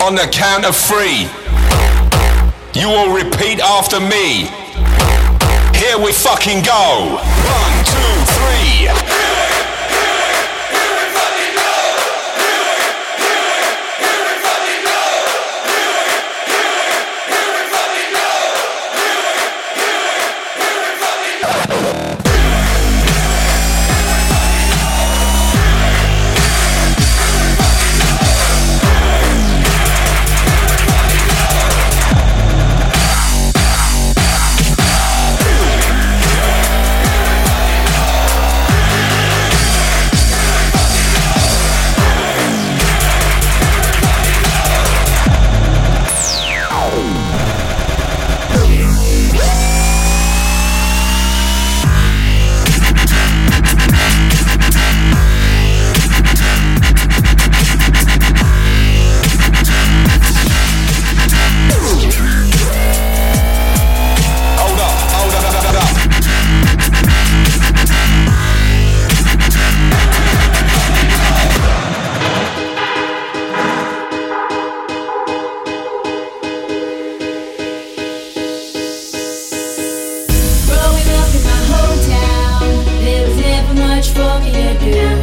On the count of three, you will repeat after me. Here we fucking go. One, two, three. For me to do.